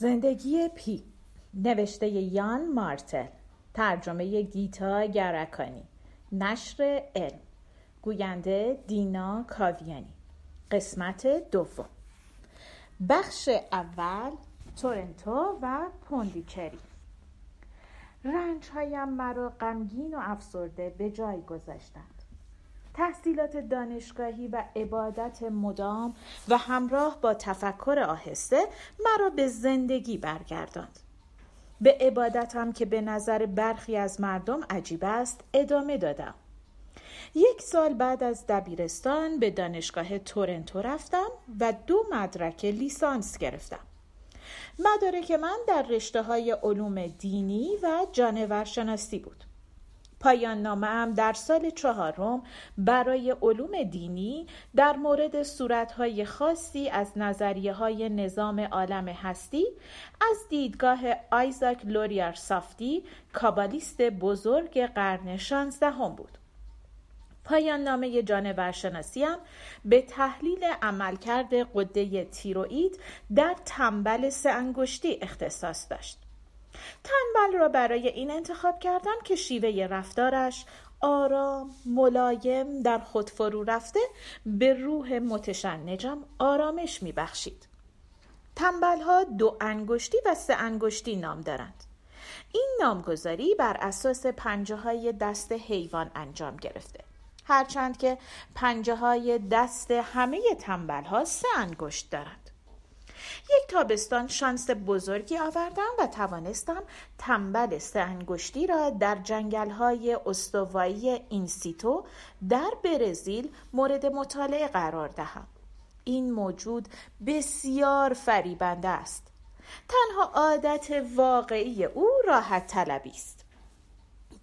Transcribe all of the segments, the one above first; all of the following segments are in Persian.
زندگی پی. نوشته یان مارتل. ترجمه گیتا گرکانی. نشر علم گوینده دینا کاویانی. قسمت دوم. بخش اول تورنتو و پوندیچری. رنج هایم مرا غمگین و افسرده به جای گذاشتند. تحصیلات دانشگاهی و عبادت مدام و همراه با تفکر آهسته مرا به زندگی برگرداند. به عبادتم که به نظر برخی از مردم عجیب است ادامه دادم. یک سال بعد از دبیرستان به دانشگاه تورنتو رفتم و دو مدرک لیسانس گرفتم. مدارک من در رشته های علوم دینی و جانورشناسی بود. پایان نامه در سال چهارم برای علوم دینی در مورد صورتهای خاصی از نظریه های نظام عالم هستی از دیدگاه آیزاک لوریار سافتی کابالیست بزرگ قرن شانزدهم بود. پایان نامه جانورشناسی هم به تحلیل عملکرد قده تیروئید در تنبل سه انگشتی اختصاص داشت. تنبل را برای این انتخاب کردم که شیوه رفتارش آرام ملایم در خود فرو رفته به روح متشنجم آرامش میبخشید. تنبل ها دو انگشتی و سه انگشتی نام دارند. این نامگذاری بر اساس پنجه های دست حیوان انجام گرفته. هرچند که پنجه های دست همه تنبل ها سه انگشت دارند. یک تابستان شانس بزرگی آوردم و توانستم تنبل سه انگشتی را در جنگل های استوایی اینسیتو در برزیل مورد مطالعه قرار دهم. این موجود بسیار فریبنده است. تنها عادت واقعی او راحت طلبی است.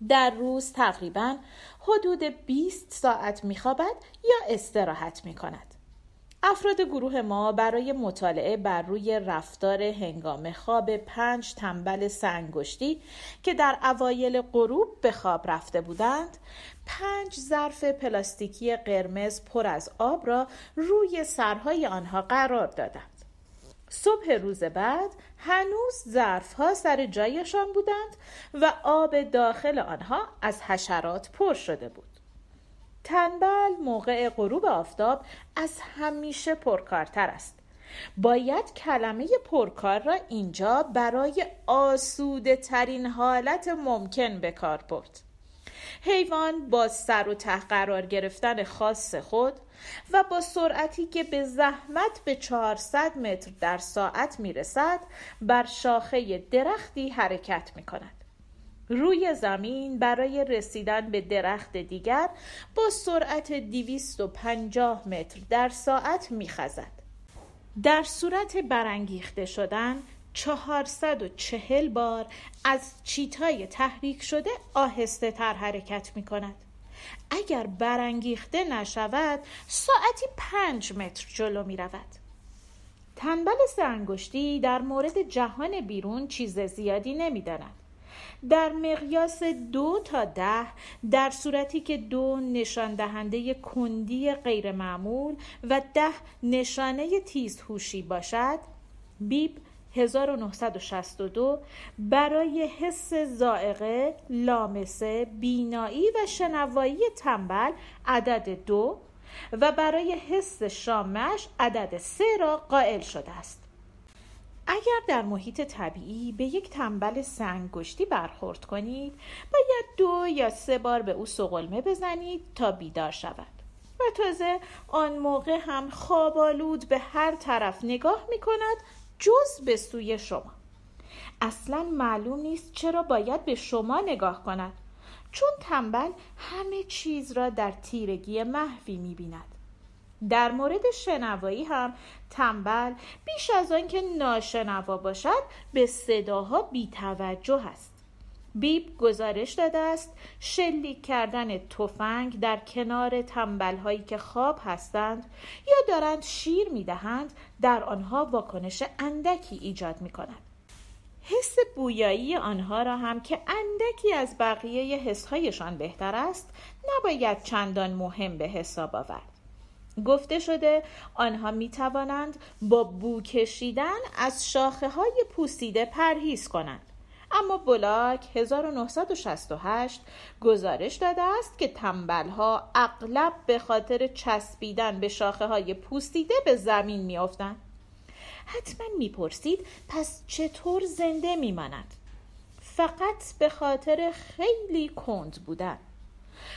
در روز تقریبا حدود 20 ساعت میخوابد یا استراحت می‌کند. افراد گروه ما برای مطالعه بر روی رفتار هنگام خواب پنج تنبل سنگشتی که در اوایل غروب به خواب رفته بودند پنج ظرف پلاستیکی قرمز پر از آب را روی سرهای آنها قرار دادند. صبح روز بعد هنوز ظرف ها سر جایشان بودند و آب داخل آنها از حشرات پر شده بود. تنبل موقع غروب آفتاب از همیشه پرکارتر است باید کلمه پرکار را اینجا برای آسوده ترین حالت ممکن به کار برد حیوان با سر و ته قرار گرفتن خاص خود و با سرعتی که به زحمت به 400 متر در ساعت می رسد بر شاخه درختی حرکت می کند. روی زمین برای رسیدن به درخت دیگر با سرعت 250 متر در ساعت میخزد. در صورت برانگیخته شدن 440 بار از چیتای تحریک شده آهسته تر حرکت می کند. اگر برانگیخته نشود ساعتی پنج متر جلو می رود. تنبل سه در مورد جهان بیرون چیز زیادی نمی داند. در مقیاس دو تا ده در صورتی که دو نشان دهنده کندی غیر معمول و ده نشانه تیزهوشی باشد بیب 1962 برای حس زائقه، لامسه، بینایی و شنوایی تنبل عدد دو و برای حس شامش عدد سه را قائل شده است. اگر در محیط طبیعی به یک تنبل سنگشتی برخورد کنید باید دو یا سه بار به او سقلمه بزنید تا بیدار شود. و تازه آن موقع هم خوابالود به هر طرف نگاه می کند جز به سوی شما. اصلا معلوم نیست چرا باید به شما نگاه کند چون تنبل همه چیز را در تیرگی محوی می بیند در مورد شنوایی هم تنبل بیش از آنکه ناشنوا باشد به صداها بیتوجه است بیب گزارش داده است شلیک کردن تفنگ در کنار تنبل هایی که خواب هستند یا دارند شیر می‌دهند در آنها واکنش اندکی ایجاد می کند. حس بویایی آنها را هم که اندکی از بقیه حسهایشان بهتر است نباید چندان مهم به حساب آورد گفته شده آنها می توانند با بو کشیدن از شاخه های پوسیده پرهیز کنند. اما بلاک 1968 گزارش داده است که تنبلها اغلب به خاطر چسبیدن به شاخه های پوسیده به زمین میافتند. حتما می‌پرسید پس چطور زنده میماند؟ فقط به خاطر خیلی کند بودن.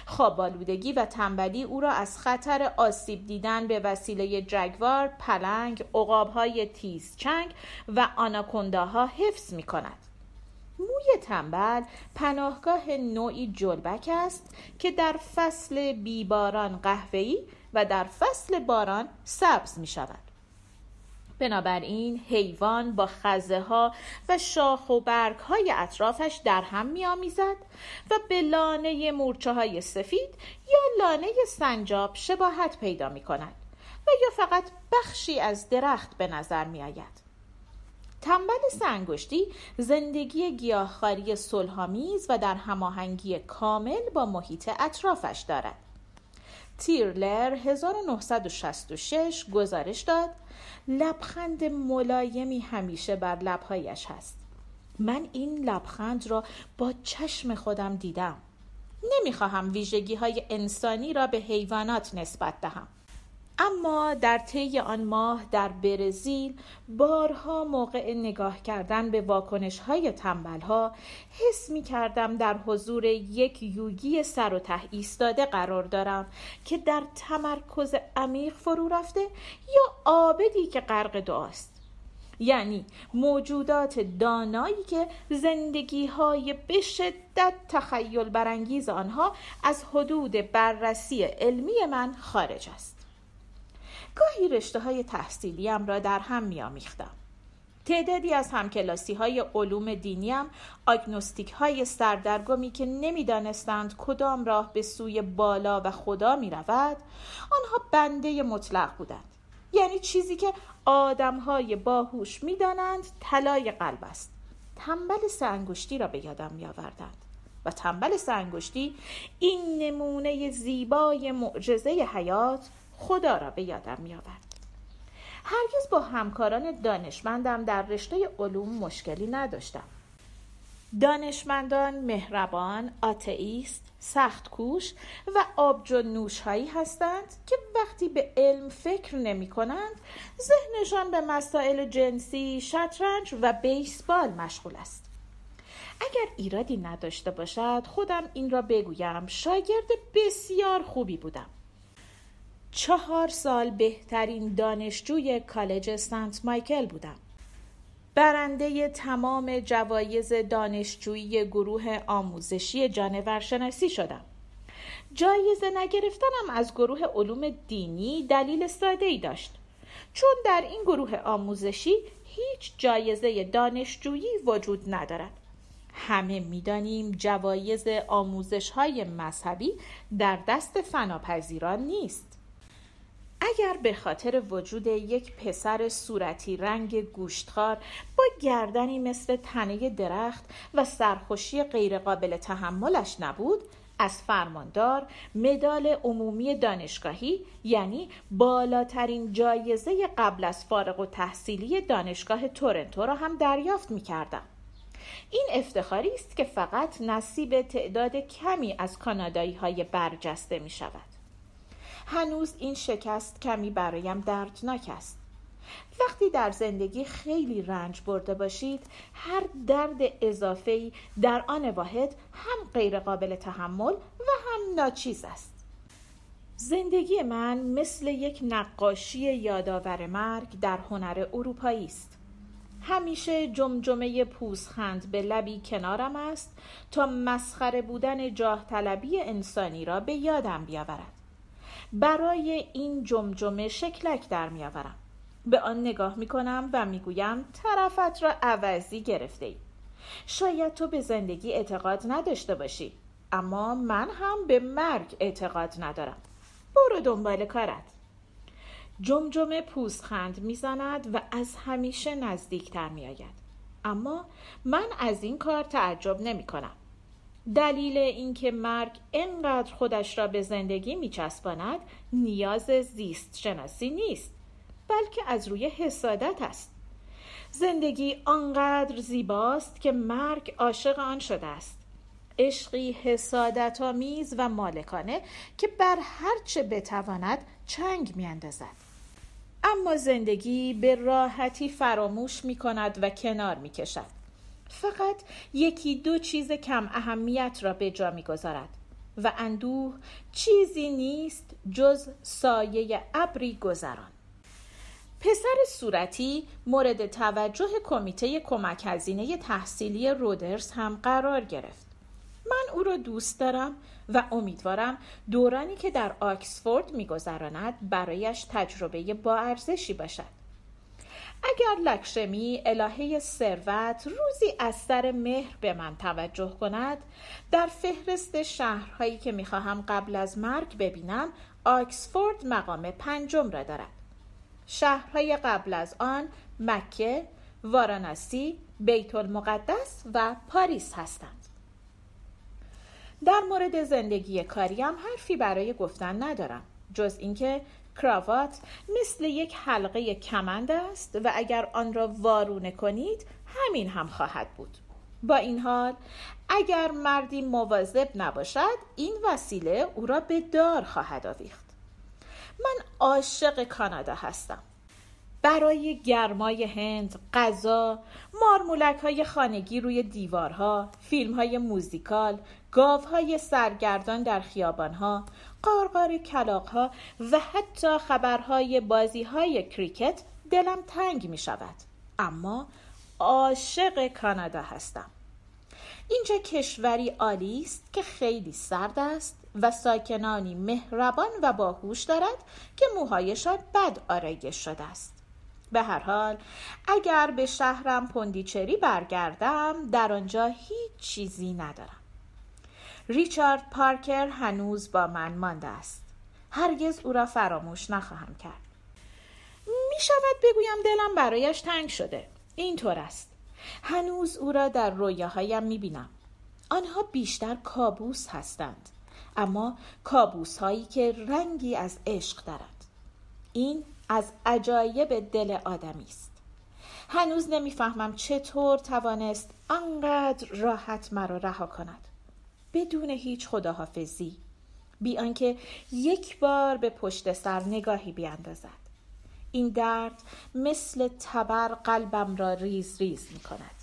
خوابالودگی و تنبلی او را از خطر آسیب دیدن به وسیله جگوار، پلنگ، عقابهای تیزچنگ و آناکونداها حفظ می کند. موی تنبل پناهگاه نوعی جلبک است که در فصل بیباران قهوه‌ای و در فصل باران سبز می شود. بنابراین حیوان با خزه ها و شاخ و برگ های اطرافش در هم می آمیزد و به لانه مورچه های سفید یا لانه سنجاب شباهت پیدا می کند و یا فقط بخشی از درخت به نظر می آید. تنبل سنگشتی زندگی گیاهخواری صلحآمیز و در هماهنگی کامل با محیط اطرافش دارد. تیرلر 1966 گزارش داد. لبخند ملایمی همیشه بر لبهایش هست. من این لبخند را با چشم خودم دیدم. نمی‌خواهم ویژگی های انسانی را به حیوانات نسبت دهم. اما در طی آن ماه در برزیل بارها موقع نگاه کردن به واکنش های تنبل ها حس می کردم در حضور یک یوگی سر و ته ایستاده قرار دارم که در تمرکز عمیق فرو رفته یا آبدی که غرق دعاست. یعنی موجودات دانایی که زندگی های به شدت تخیل برانگیز آنها از حدود بررسی علمی من خارج است. گاهی رشته های تحصیلیم را در هم می آمیختم. تعدادی از همکلاسی های علوم دینیم آگنوستیک های سردرگمی که نمی‌دانستند کدام راه به سوی بالا و خدا می رود آنها بنده مطلق بودند یعنی چیزی که آدم های باهوش می دانند طلای قلب است تنبل سنگشتی را به یادم می آوردند و تنبل سنگشتی این نمونه زیبای معجزه حیات خدا را به یادم می آورد. هرگز با همکاران دانشمندم در رشته علوم مشکلی نداشتم. دانشمندان مهربان، آتئیست، سخت کوش و آبجو نوش هایی هستند که وقتی به علم فکر نمی کنند ذهنشان به مسائل جنسی، شطرنج و بیسبال مشغول است. اگر ایرادی نداشته باشد خودم این را بگویم شاگرد بسیار خوبی بودم چهار سال بهترین دانشجوی کالج سنت مایکل بودم. برنده تمام جوایز دانشجویی گروه آموزشی جانورشناسی شدم. جایزه نگرفتنم از گروه علوم دینی دلیل ساده ای داشت. چون در این گروه آموزشی هیچ جایزه دانشجویی وجود ندارد. همه می‌دانیم جوایز آموزش های مذهبی در دست فناپذیران نیست. اگر به خاطر وجود یک پسر صورتی رنگ گوشتخار با گردنی مثل تنه درخت و سرخوشی غیرقابل تحملش نبود از فرماندار مدال عمومی دانشگاهی یعنی بالاترین جایزه قبل از فارغ و تحصیلی دانشگاه تورنتو را هم دریافت می کردم. این افتخاری است که فقط نصیب تعداد کمی از کانادایی های برجسته می شود. هنوز این شکست کمی برایم دردناک است. وقتی در زندگی خیلی رنج برده باشید هر درد اضافه‌ای در آن واحد هم غیر قابل تحمل و هم ناچیز است. زندگی من مثل یک نقاشی یادآور مرگ در هنر اروپایی است. همیشه جمجمه پوزخند به لبی کنارم است تا مسخره بودن جاه طلبی انسانی را به یادم بیاورد. برای این جمجمه شکلک در میآورم. به آن نگاه می کنم و می گویم طرفت را عوضی گرفته ای. شاید تو به زندگی اعتقاد نداشته باشی اما من هم به مرگ اعتقاد ندارم. برو دنبال کارت. جمجمه پوزخند می‌زند و از همیشه نزدیکتر میآید. اما من از این کار تعجب نمی کنم دلیل اینکه مرگ انقدر خودش را به زندگی میچسباند نیاز زیست شناسی نیست بلکه از روی حسادت است. زندگی آنقدر زیباست که مرگ عاشق آن شده است. عشقی حسادت آمیز و مالکانه که بر هرچه بتواند چنگ میاندازد. اما زندگی به راحتی فراموش می کند و کنار می کشد فقط یکی دو چیز کم اهمیت را به جا می گذارد و اندوه چیزی نیست جز سایه ابری گذران. پسر صورتی مورد توجه کمیته کمک هزینه تحصیلی رودرز هم قرار گرفت. من او را دوست دارم و امیدوارم دورانی که در آکسفورد میگذراند برایش تجربه با ارزشی باشد. اگر لکشمی الهه ثروت روزی از سر مهر به من توجه کند در فهرست شهرهایی که می‌خواهم قبل از مرگ ببینم آکسفورد مقام پنجم را دارد. شهرهای قبل از آن مکه، واراناسی، بیت المقدس و پاریس هستند. در مورد زندگی کاریم حرفی برای گفتن ندارم. جز اینکه کراوات مثل یک حلقه کمند است و اگر آن را وارونه کنید همین هم خواهد بود. با این حال اگر مردی مواظب نباشد این وسیله او را به دار خواهد آویخت. من عاشق کانادا هستم. برای گرمای هند، غذا، مارمولک های خانگی روی دیوارها، فیلم های موزیکال، گاوهای سرگردان در خیابانها، قارقار کلاقها و حتی خبرهای بازی های کریکت دلم تنگ می شود. اما عاشق کانادا هستم. اینجا کشوری عالی است که خیلی سرد است و ساکنانی مهربان و باهوش دارد که موهایشان بد آرایش شده است. به هر حال اگر به شهرم پندیچری برگردم در آنجا هیچ چیزی ندارم ریچارد پارکر هنوز با من مانده است. هرگز او را فراموش نخواهم کرد. می شود بگویم دلم برایش تنگ شده. اینطور است. هنوز او را در رویاهایم می بینم آنها بیشتر کابوس هستند اما کابوس هایی که رنگی از عشق دارد این از عجایب دل آدمی است. هنوز نمی‌فهمم چطور توانست آنقدر راحت مرا رها کند. بدون هیچ خداحافظی. بی آنکه یک بار به پشت سر نگاهی بیاندازد. این درد مثل تبر قلبم را ریز ریز می کند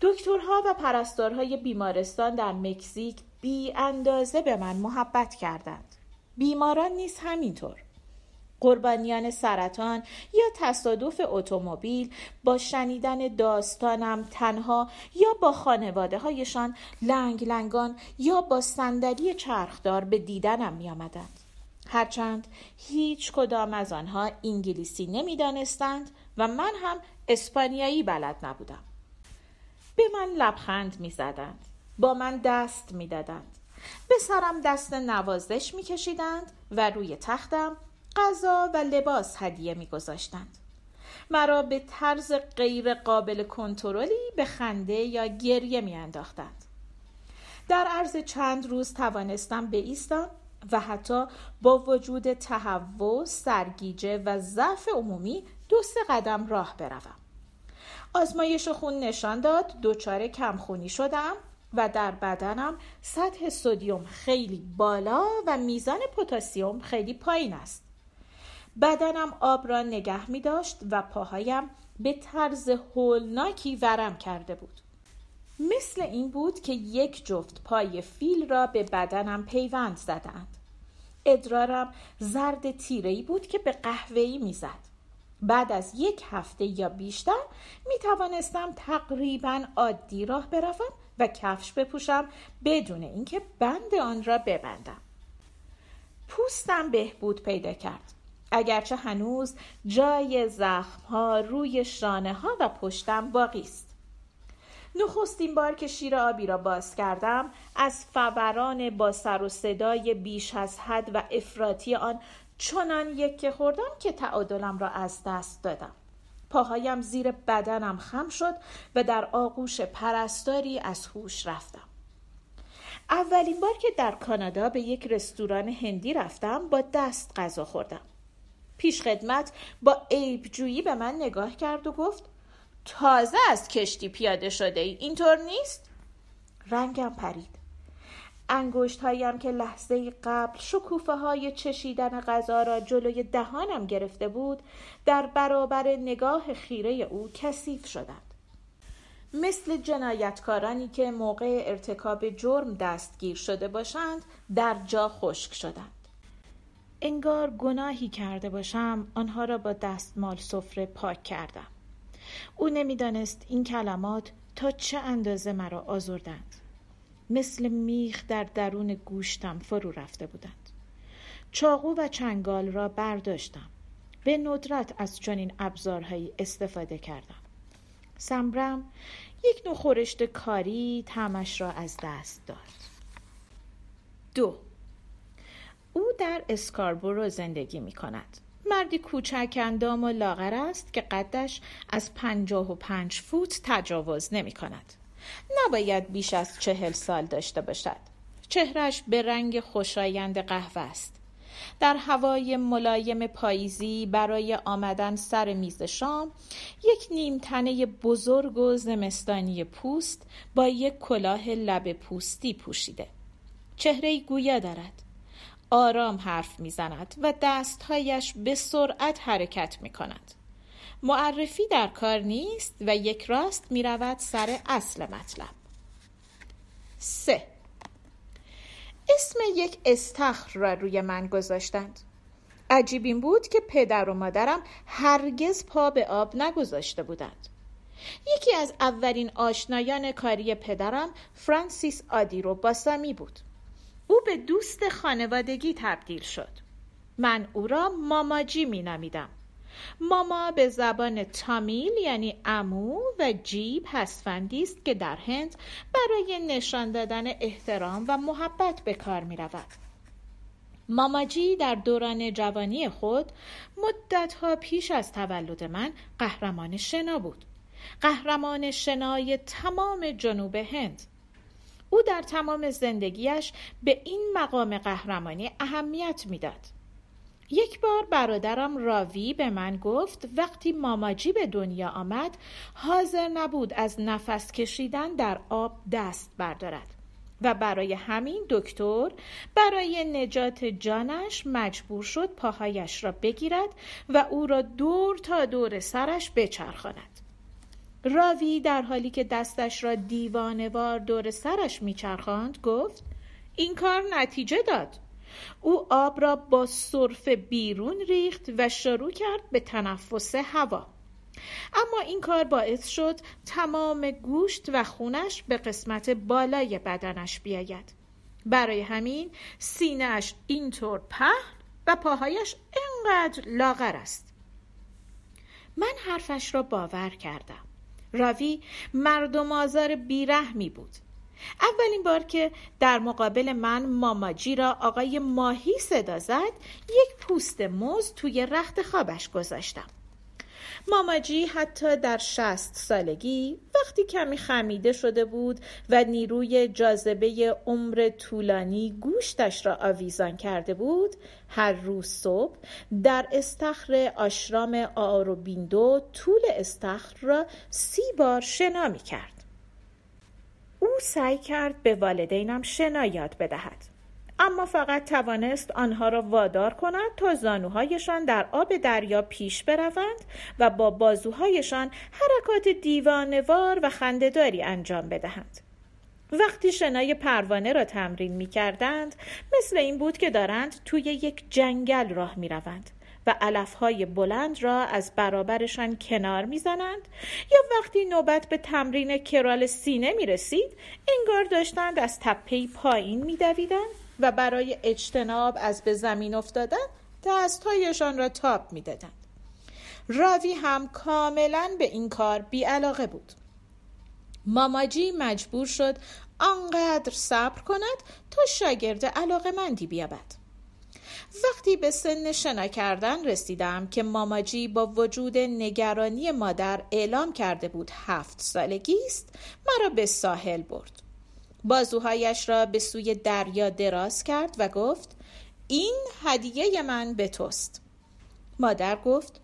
دکترها و پرستارهای بیمارستان در مکزیک بی اندازه به من محبت کردند. بیماران نیز همینطور. قربانیان سرطان یا تصادف اتومبیل با شنیدن داستانم تنها یا با خانواده هایشان لنگ لنگان یا با صندلی چرخدار به دیدنم می آمدند. هرچند هیچ کدام از آنها انگلیسی نمی‌دانستند و من هم اسپانیایی بلد نبودم. به من لبخند می زدند. با من دست می دادند. به سرم دست نوازش می کشیدند و روی تختم غذا و لباس هدیه میگذاشتند مرا به طرز غیر قابل کنترلی به خنده یا گریه میانداختند در عرض چند روز توانستم بایستم و حتی با وجود تهوع، سرگیجه و ضعف عمومی دو سه قدم راه بروم. آزمایش خون نشان داد دچار کمخونی شدم و در بدنم سطح سودیوم خیلی بالا و میزان پتاسیم خیلی پایین است. بدنم آب را نگه می داشت و پاهایم به طرز هولناکی ورم کرده بود. مثل این بود که یک جفت پای فیل را به بدنم پیوند زدند. ادرارم زرد تیرهی بود که به قهوهی می‌زد بعد از یک هفته یا بیشتر می توانستم تقریبا عادی راه بروم و کفش بپوشم بدون اینکه بند آن را ببندم. پوستم بهبود پیدا کرد. اگرچه هنوز جای زخمها روی شانه ها و پشتم باقی است. نخستین بار که شیر آبی را باز کردم از فوران با سر و صدای بیش از حد و افراطی آن چنان یک خوردم که تعادلم را از دست دادم. پاهایم زیر بدنم خم شد و در آغوش پرستاری از هوش رفتم. اولین بار که در کانادا به یک رستوران هندی رفتم با دست غذا خوردم. پیش خدمت با عیبجویی به من نگاه کرد و گفت تازه از کشتی پیاده شده ای اینطور نیست؟ رنگم پرید. انگشت هایم که لحظه قبل شکوفه های چشیدن غذا را جلوی دهانم گرفته بود در برابر نگاه خیره او کثیف شدند. مثل جنایتکارانی که موقع ارتکاب جرم دستگیر شده باشند در جا خشک شدند. انگار گناهی کرده باشم آنها را با دستمال سفره پاک کردم. او نمی‌دانست این کلمات تا چه اندازه مرا آزردند. مثل میخ در درون گوشتم فرو رفته بودند. چاقو و چنگال را برداشتم. به ندرت از چنین ابزارهایی استفاده کردم. سمبرم یک نوع خورشت کاری تمش را از دست داد. دو او در اسکاربورو زندگی می کند مردی کوچک اندام و لاغر است که قدش از پنجاه و پنج فوت تجاوز نمی کند نباید بیش از چهل سال داشته باشد. چهرش به رنگ خوشایند قهوه است. در هوای ملایم پاییزی برای آمدن سر میز شام یک نیمتنه بزرگ و زمستانی پوست با یک کلاه لب پوستی پوشیده. چهره گویا دارد. آرام حرف می‌زند و دستهایش به سرعت حرکت می کند معرفی در کار نیست و یک راست می رود سر اصل مطلب. سه. اسم یک استخر را روی من گذاشتند. عجیب این بود که پدر و مادرم هرگز پا به آب نگذاشته بودند. یکی از اولین آشنایان کاری پدرم فرانسیس آدیرو باسامی بود. او به دوست خانوادگی تبدیل شد من او را ماماجی می نمیدم ماما به زبان تامیل یعنی امو و جی پسفندی است که در هند برای نشان دادن احترام و محبت به کار می رود. ماماجی در دوران جوانی خود مدتها پیش از تولد من قهرمان شنا بود. قهرمان شنای تمام جنوب هند. او در تمام زندگیش به این مقام قهرمانی اهمیت می‌داد. یک بار برادرم راوی به من گفت وقتی ماماجی به دنیا آمد حاضر نبود از نفس کشیدن در آب دست بردارد و برای همین دکتر برای نجات جانش مجبور شد پاهایش را بگیرد و او را دور تا دور سرش بچرخاند راوی در حالی که دستش را دیوانوار دور سرش میچرخاند گفت این کار نتیجه داد. او آب را با صرف بیرون ریخت و شروع کرد به تنفس هوا. اما این کار باعث شد تمام گوشت و خونش به قسمت بالای بدنش بیاید. برای همین سینهش اینطور پهن و پاهایش اینقدر لاغر است. من حرفش را باور کردم. راوی مردم آزار بیرحمی بود. اولین بار که در مقابل من ماماجی را آقای ماهی صدا زد یک پوست موز توی رخت خوابش گذاشتم. ماماجی حتی در شست سالگی وقتی کمی خمیده شده بود و نیروی جاذبه عمر طولانی گوشتش را آویزان کرده بود هر روز صبح در استخر آشرام آروبیندو طول استخر را سی بار شنا می کرد او سعی کرد به والدینم شنا یاد بدهد. اما فقط توانست آنها را وادار کند تا زانوهایشان در آب دریا پیش بروند و با بازوهایشان حرکات دیوانوار و خندهداری انجام بدهند. وقتی شنای پروانه را تمرین می کردند مثل این بود که دارند توی یک جنگل راه می روند و علفهای بلند را از برابرشان کنار می‌زنند. یا وقتی نوبت به تمرین کرال سینه می رسید انگار داشتند از تپه پایین می دویدند و برای اجتناب از به زمین افتادن دستهایشان را تاب می‌دادند. راوی هم کاملا به این کار بیعلاقه بود. ماماجی مجبور شد آنقدر صبر کند تا شاگرد علاقه مندی بیابد. وقتی به سن شنا کردن رسیدم که ماماجی با وجود نگرانی مادر اعلام کرده بود هفت سالگی است مرا به ساحل برد. بازوهایش را به سوی دریا دراز کرد و گفت این هدیه من به توست. مادر گفت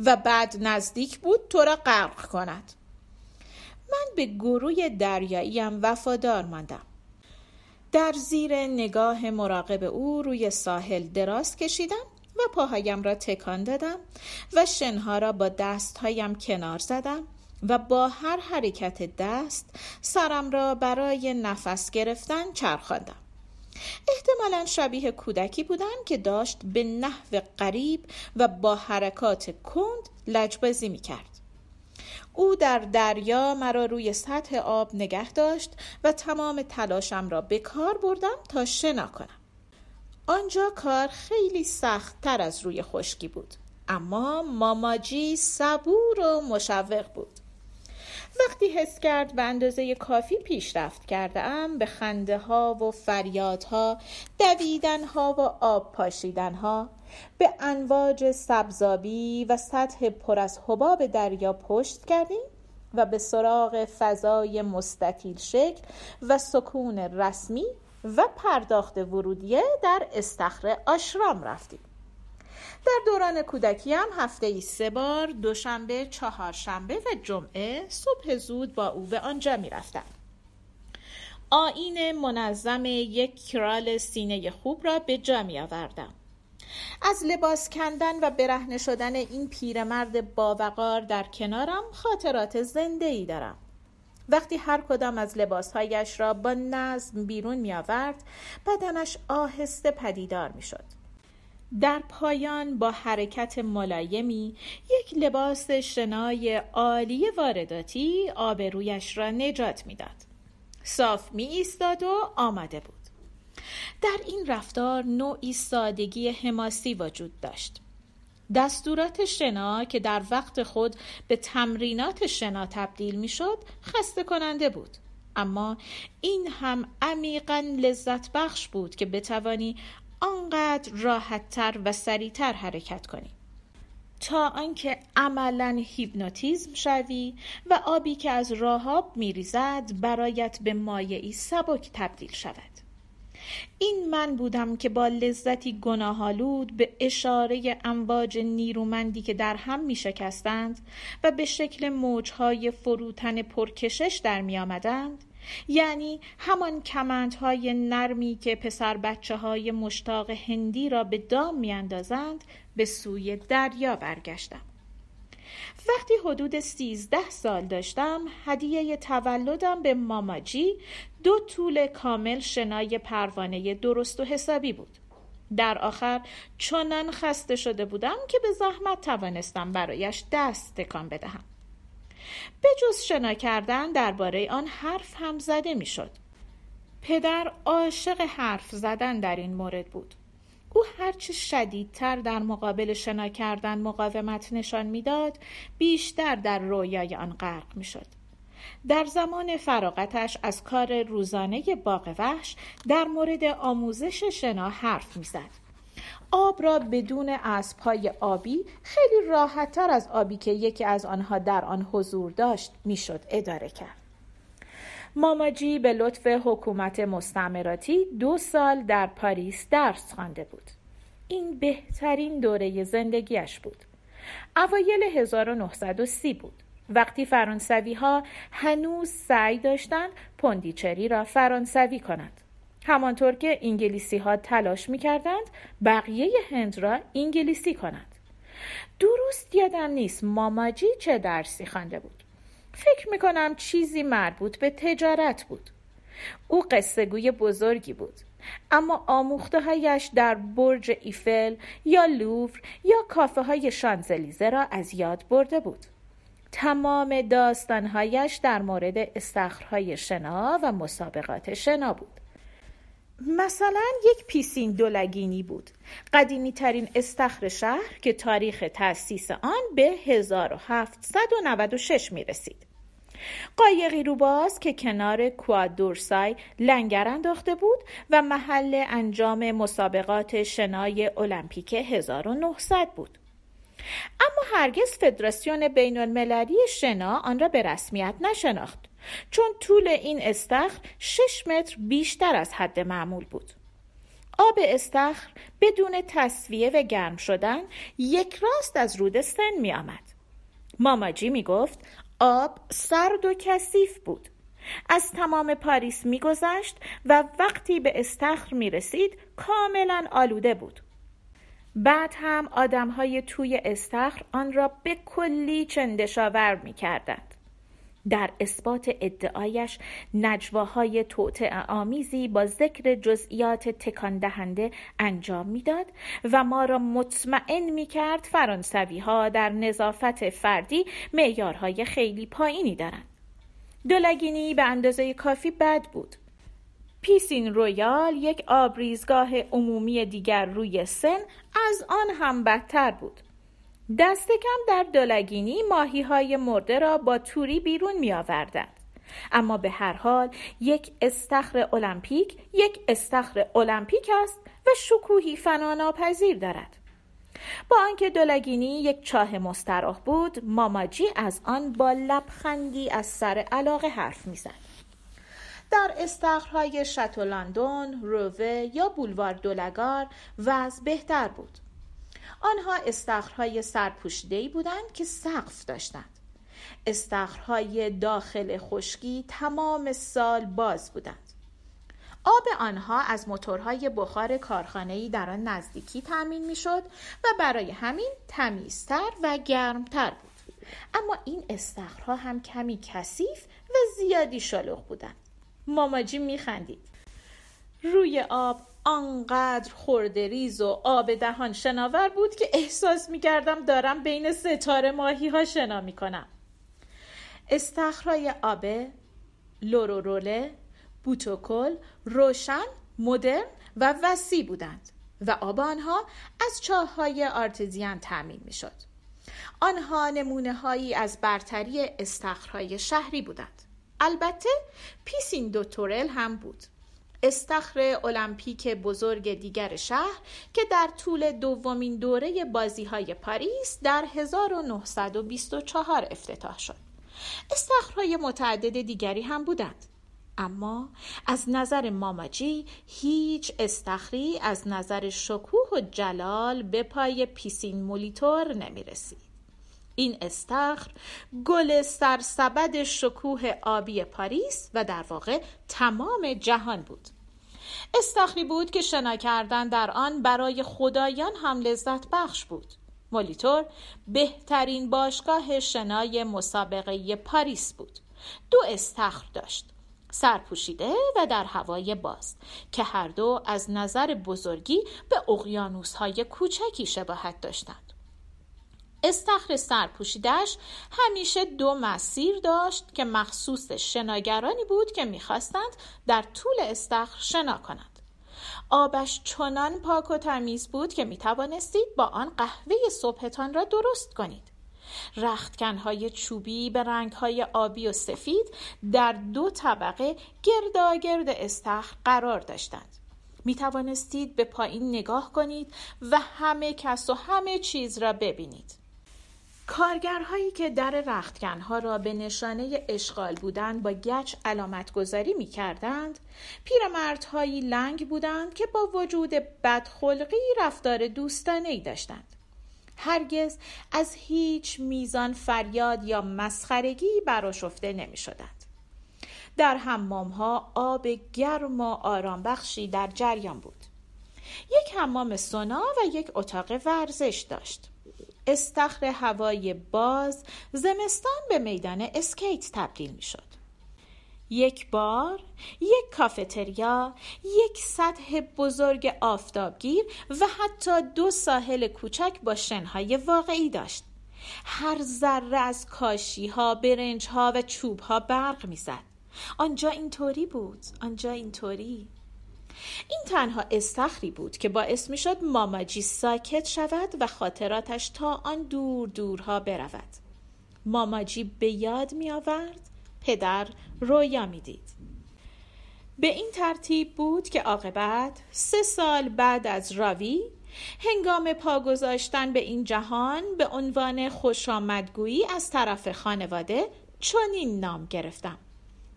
و بعد نزدیک بود تو را غرق کند. من به گروه دریاییم وفادار ماندم. در زیر نگاه مراقب او روی ساحل دراز کشیدم و پاهایم را تکان دادم و شنها را با دستهایم کنار زدم و با هر حرکت دست سرم را برای نفس گرفتن چرخاندم احتمالا شبیه کودکی بودم که داشت به نحو قریب و با حرکات کند لجبازی می کرد. او در دریا مرا روی سطح آب نگه داشت و تمام تلاشم را به کار بردم تا شنا کنم. آنجا کار خیلی سخت تر از روی خشکی بود. اما ماماجی صبور و مشوق بود. وقتی حس کرد به اندازه کافی پیشرفت کرده ام به خنده ها و فریادها دویدن ها و آب پاشیدن ها به انواج سبزابی و سطح پر از حباب دریا پشت کردیم و به سراغ فضای مستطیل شکل و سکون رسمی و پرداخت ورودیه در استخر آشرام رفتیم. در دوران کودکی هم هفته ای سه بار دوشنبه چهارشنبه و جمعه صبح زود با او به آنجا می رفتم. آین منظم یک کرال سینه خوب را به جا می آوردم. از لباس کندن و برهنه شدن این پیرمرد باوقار در کنارم خاطرات زنده ای دارم. وقتی هر کدام از لباسهایش را با نظم بیرون می آورد بدنش آهسته پدیدار می شد. در پایان با حرکت ملایمی یک لباس شنای عالی وارداتی آبرویش را نجات می‌داد. صاف می ایستاد و آمده بود. در این رفتار نوعی سادگی حماسی وجود داشت. دستورات شنا که در وقت خود به تمرینات شنا تبدیل می شد خسته کننده بود. اما این هم عمیقا لذت بخش بود که بتوانی آنقدر راحتتر و سریعتر حرکت کنی. تا آنکه عملا هیپنوتیزم شوی و آبی که از راهاب میریزد برایت به مایعی سبک تبدیل شود. این من بودم که با لذتی گناهالود به اشاره امواج نیرومندی که در هم می شکستند و به شکل موجهای فروتن پرکشش در می آمدند یعنی همان کمندهای نرمی که پسر بچه های مشتاق هندی را به دام میاندازند به سوی دریا برگشتم. وقتی حدود سیزده سال داشتم هدیه تولدم به ماماجی دو طول کامل شنای پروانه درست و حسابی بود. در آخر چنان خسته شده بودم که به زحمت توانستم برایش دست تکان بدهم. به جز شنا کردن درباره آن حرف هم زده می‌شد. پدر عاشق حرف زدن در این مورد بود. او هرچه شدیدتر در مقابل شنا کردن مقاومت نشان می‌داد بیشتر در رویای آن غرق می‌شد در زمان فراغتش از کار روزانه باغ وحش در مورد آموزش شنا حرف می‌زد آب را بدون اسبهای آبی خیلی راحتتر از آبی که یکی از آنها در آن حضور داشت می‌شد اداره کرد. ماماجی به لطف حکومت مستعمراتی دو سال در پاریس درس خوانده بود. این بهترین دوره زندگیش بود. اوایل 1930 بود. وقتی فرانسوی ها هنوز سعی داشتند پوندیچری را فرانسوی کنند. همانطور که انگلیسی ها تلاش می کردند بقیه هند را انگلیسی کنند. درست یادم نیست ماماجی چه درسی خوانده بود. فکر می کنم چیزی مربوط به تجارت بود. او قصه گوی بزرگی بود. اما آموخته هایش در برج ایفل یا لوور یا کافه های شانزلیزه را از یاد برده بود. تمام داستانهایش در مورد استخرهای شنا و مسابقات شنا بود. مثلا یک پیسین دولگینی بود. قدیمی ترین استخر شهر که تاریخ تأسیس آن به 1796 می رسید قایقی روباز که کنار کوادورسای لنگر انداخته بود و محل انجام مسابقات شنای المپیک 1900 بود. اما هرگز فدراسیون بین المللی شنا آن را به رسمیت نشناخت. چون طول این استخر 6 متر بیشتر از حد معمول بود. آب استخر بدون تصویه و گرم شدن یک راست از رود سن می آمد. ماماجی می گفت آب سرد و کثیف بود. از تمام پاریس میگذشت و وقتی به استخر می رسید کاملا آلوده بود. بعد هم آدمهای توی استخر آن را به کلی چندشاور می کردند. در اثبات ادعایش نجواهای توطعه آمیزی با ذکر جزئیات تکان دهنده انجام می‌داد و ما را مطمئن می کرد فرانسوی ها در نظافت فردی معیارهای خیلی پایینی دارند. دلگینی به اندازه کافی بد بود. پیسین رویال یک آبریزگاه عمومی دیگر روی سن از آن هم بدتر بود. دست کم در دلگینی ماهی های مرده را با توری بیرون می آوردند. اما به هر حال یک استخر المپیک یک استخر المپیک است و شکوهی فناناپذیر دارد. با آنکه دلگینی یک چاه مستراح بود ماماجی از آن با لبخندی از سر علاقه حرف می‌زد در استخرهای شتو لندن، یا بولوار دولگار وضع بهتر بود. آنها استخرهای سرپوشیده‌ای بودند که سقف داشتند. استخرهای داخل خشکی تمام سال باز بودند. آب آنها از موتورهای بخار کارخانه‌ای در آن نزدیکی تأمین می‌شد و برای همین تمیزتر و گرمتر بود. اما این استخرها هم کمی کثیف و زیادی شلوغ بودند. ماماجی میخندید. روی آب آنقدر خوردریز و آب دهان شناور بود که احساس می‌کردم دارم بین ستاره ماهی ها شنا می‌کنم. استخرای آبه لوروروله بوتوکل روشن مدرن و وسیع بودند و آب آنها از چاه های آرتزیان تعمین می‌شد. آنها نمونه هایی از برتری استخرهای شهری بودند. البته پیسین دو تورل هم بود. استخر المپیک بزرگ دیگر شهر که در طول دومین دوره بازی های پاریس در 1924 افتتاح شد. استخرهای متعدد دیگری هم بودند. اما از نظر ماماجی هیچ استخری از نظر شکوه و جلال به پای پیسین مولیتور نمی رسید. این استخر گل سرسبد شکوه آبی پاریس و در واقع تمام جهان بود استخری بود که شنا کردن در آن برای خدایان هم لذت بخش بود. مولیتور بهترین باشگاه شنای مسابقه پاریس بود. دو استخر داشت سرپوشیده و در هوای باز که هر دو از نظر بزرگی به اقیانوس های کوچکی شباهت داشتند. استخر سرپوشیدش همیشه دو مسیر داشت که مخصوص شناگرانی بود که می‌خواستند در طول استخر شنا کنند. آبش چنان پاک و تمیز بود که می توانستید با آن قهوه صبحتان را درست کنید. رختکنهای چوبی به رنگهای آبی و سفید در دو طبقه گرداگرد استخر قرار داشتند. می توانستید به پایین نگاه کنید و همه کس و همه چیز را ببینید. کارگرهایی که در رختکنها را به نشانه اشغال بودند با گچ علامت گذاری می کردند پیرمردهایی لنگ بودند که با وجود بدخلقی رفتار دوستانه ای داشتند هرگز از هیچ میزان فریاد یا مسخرگی براشفته نمی شدند. در حمام ها آب گرم و آرام بخشی در جریان بود. یک حمام سونا و یک اتاق ورزش داشت. استخر هوای باز زمستان به میدان اسکیت تبدیل می شد. یک بار، یک کافتریا، یک سطح بزرگ آفتابگیر و حتی دو ساحل کوچک با شنهای واقعی داشت. هر ذره از کاشی ها، برنج ها و چوب ها برق می‌زد. آنجا اینطوری بود، آنجا اینطوری. این تنها استخری بود که باعث می شد ماماجی ساکت شود و خاطراتش تا آن دور دورها برود. ماماجی به یاد می آورد پدر رویا می‌دید. به این ترتیب بود که عاقبت سه سال بعد از راوی هنگام پا گذاشتن به این جهان به عنوان خوشامدگویی از طرف خانواده چنین نام گرفتم.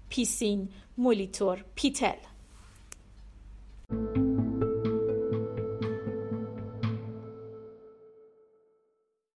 پیسین مولیتور پیتل. Thank you.